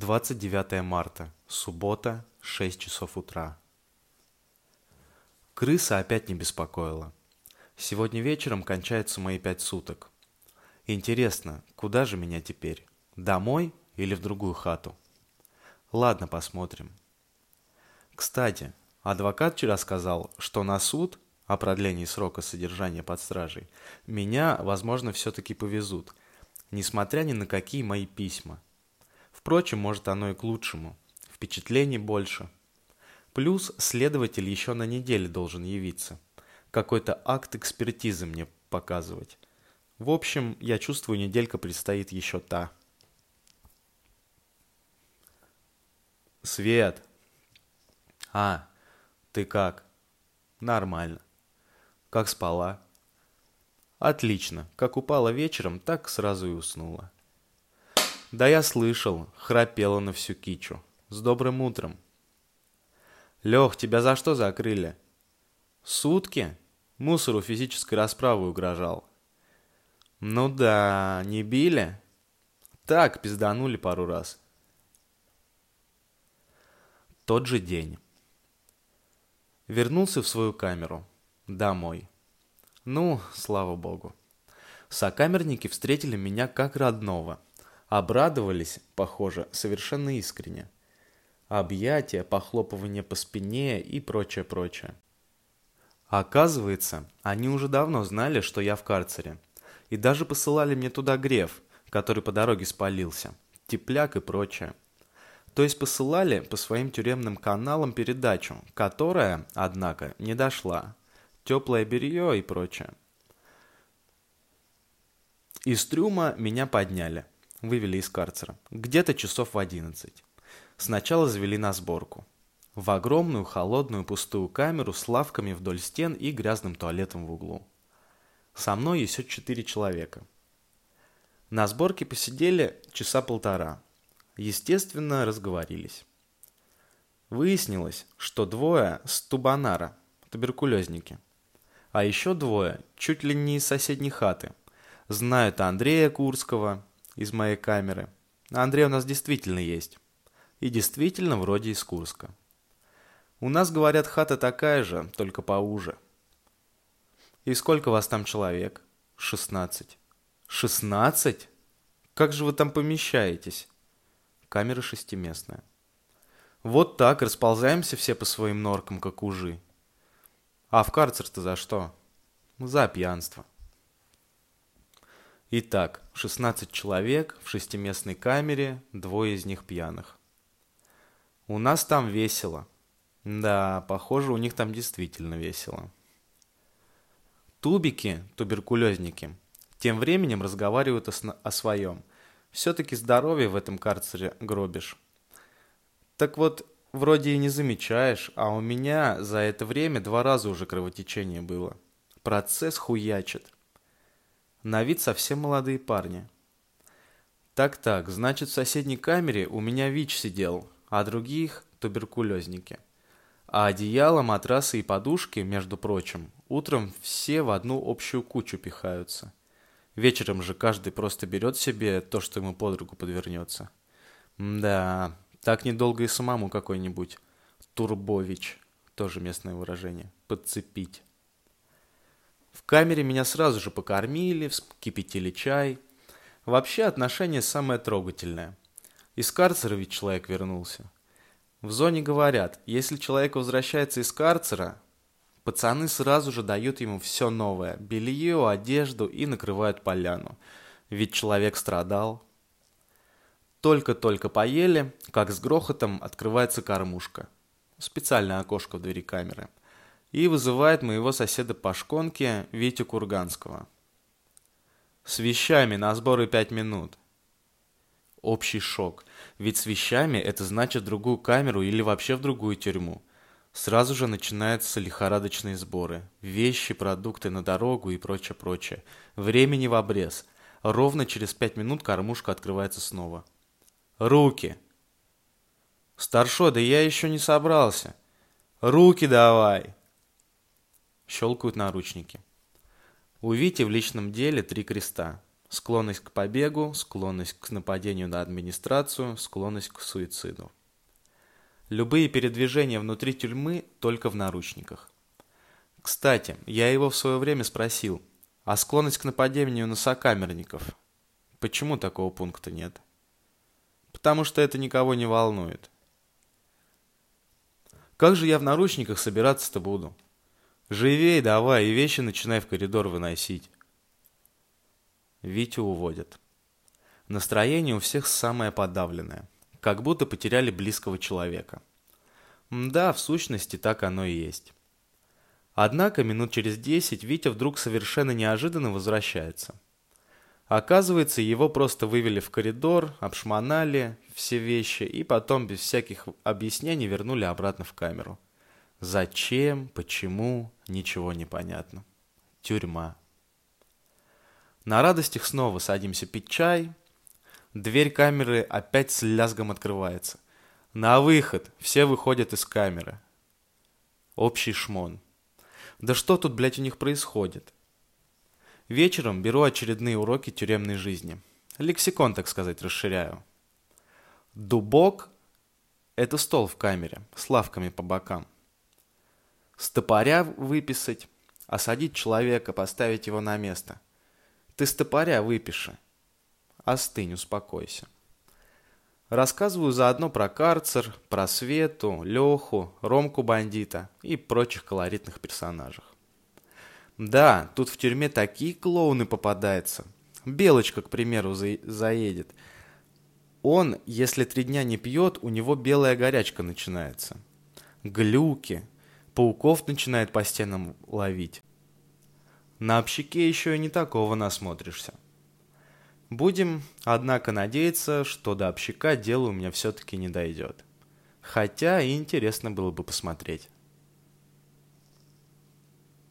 29 марта, суббота, 6 часов утра. Крыса опять не беспокоила. Сегодня вечером кончаются мои пять суток. Интересно, куда же меня теперь? Домой или в другую хату? Ладно, посмотрим. Кстати, адвокат вчера сказал, что на суд о продлении срока содержания под стражей меня, возможно, все-таки повезут, несмотря ни на какие мои письма – Впрочем, может оно и к лучшему. Впечатлений больше. Плюс следователь еще на неделе должен явиться. Какой-то акт экспертизы мне показывать. В общем, я чувствую, неделька предстоит еще та. Свет. А, ты как? Нормально. Как спала? Отлично. Как упала вечером, так сразу и уснула. Да я слышал, храпела на всю кичу. С добрым утром. Лех, тебя за что закрыли? Сутки? Мусору физической расправы угрожал. Ну да, не били? Так, пизданули пару раз. Тот же день. Вернулся в свою камеру. Домой. Ну, слава богу. Сокамерники встретили меня как родного – Обрадовались, похоже, совершенно искренне. Объятия, похлопывание по спине и прочее-прочее. Оказывается, они уже давно знали, что я в карцере. И даже посылали мне туда греф, который по дороге спалился, тепляк и прочее. То есть посылали по своим тюремным каналам передачу, которая, однако, не дошла. Теплое белье и прочее. Из трюма меня подняли вывели из карцера. Где-то часов в одиннадцать. Сначала завели на сборку. В огромную, холодную, пустую камеру с лавками вдоль стен и грязным туалетом в углу. Со мной еще четыре человека. На сборке посидели часа полтора. Естественно, разговорились. Выяснилось, что двое с Тубанара, туберкулезники. А еще двое, чуть ли не из соседней хаты, знают Андрея Курского, из моей камеры. Андрей у нас действительно есть. И действительно вроде из Курска. У нас, говорят, хата такая же, только поуже. И сколько вас там человек? Шестнадцать. Шестнадцать? Как же вы там помещаетесь? Камера шестиместная. Вот так расползаемся все по своим норкам, как ужи. А в карцер-то за что? За пьянство. Итак, 16 человек в шестиместной камере, двое из них пьяных. У нас там весело. Да, похоже, у них там действительно весело. Тубики, туберкулезники, тем временем разговаривают о, о своем. Все-таки здоровье в этом карцере гробишь. Так вот, вроде и не замечаешь, а у меня за это время два раза уже кровотечение было. Процесс хуячит. На вид совсем молодые парни. Так-так, значит в соседней камере у меня ВИЧ сидел, а других – туберкулезники. А одеяло, матрасы и подушки, между прочим, утром все в одну общую кучу пихаются. Вечером же каждый просто берет себе то, что ему под руку подвернется. Да, так недолго и самому какой-нибудь Турбович, тоже местное выражение, подцепить. В камере меня сразу же покормили, вскипятили чай. Вообще отношение самое трогательное. Из карцера ведь человек вернулся. В зоне говорят, если человек возвращается из карцера, пацаны сразу же дают ему все новое. Белье, одежду и накрывают поляну. Ведь человек страдал. Только-только поели, как с грохотом открывается кормушка. Специальное окошко в двери камеры – и вызывает моего соседа по шконке Витю Курганского. С вещами на сборы пять минут. Общий шок. Ведь с вещами это значит другую камеру или вообще в другую тюрьму. Сразу же начинаются лихорадочные сборы. Вещи, продукты на дорогу и прочее, прочее. Времени в обрез. Ровно через пять минут кормушка открывается снова. Руки! Старшой, да я еще не собрался. Руки давай! Щелкают наручники. У Вити в личном деле три креста. Склонность к побегу, склонность к нападению на администрацию, склонность к суициду. Любые передвижения внутри тюрьмы только в наручниках. Кстати, я его в свое время спросил, а склонность к нападению на сокамерников? Почему такого пункта нет? Потому что это никого не волнует. Как же я в наручниках собираться-то буду? Живей давай и вещи начинай в коридор выносить. Витю уводят. Настроение у всех самое подавленное как будто потеряли близкого человека. Да, в сущности, так оно и есть. Однако минут через десять Витя вдруг совершенно неожиданно возвращается. Оказывается, его просто вывели в коридор, обшмонали все вещи и потом без всяких объяснений вернули обратно в камеру. Зачем, почему, ничего не понятно. Тюрьма. На радостях снова садимся пить чай, Дверь камеры опять с лязгом открывается. На выход! Все выходят из камеры. Общий шмон. Да что тут, блядь, у них происходит? Вечером беру очередные уроки тюремной жизни. Лексикон, так сказать, расширяю. Дубок – это стол в камере с лавками по бокам. Стопоря выписать, осадить человека, поставить его на место. Ты стопоря выпиши – Остынь, успокойся. Рассказываю заодно про карцер, про Свету, Леху, Ромку бандита и прочих колоритных персонажах. Да, тут в тюрьме такие клоуны попадаются. Белочка, к примеру, за заедет. Он, если три дня не пьет, у него белая горячка начинается. Глюки. Пауков начинает по стенам ловить. На общаке еще и не такого насмотришься. Будем, однако, надеяться, что до общака дело у меня все-таки не дойдет. Хотя и интересно было бы посмотреть.